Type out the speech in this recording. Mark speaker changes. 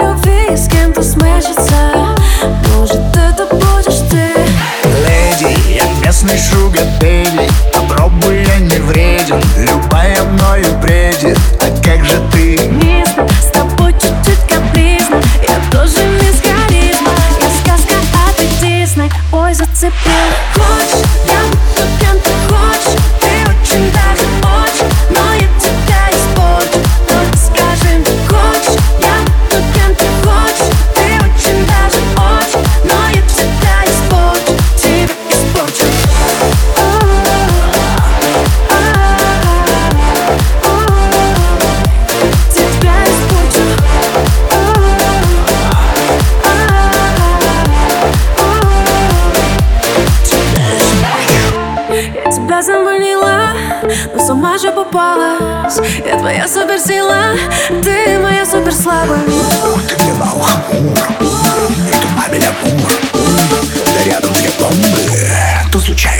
Speaker 1: Любви с кем-то смешаться Может это будешь ты?
Speaker 2: Леди, я местный шуга бейби я не вреден. Любая мною бредит. А как же ты?
Speaker 1: Мистер, с тобой чуть-чуть капризно. Я тоже мисс харизма. Я сказка, а Ой, зацепил. Хочешь? разом вылила Но с ума же попалась Я твоя суперсила Ты моя суперслабость.
Speaker 2: Ты мне на ухо мур. И Да рядом две бомбы. То случайно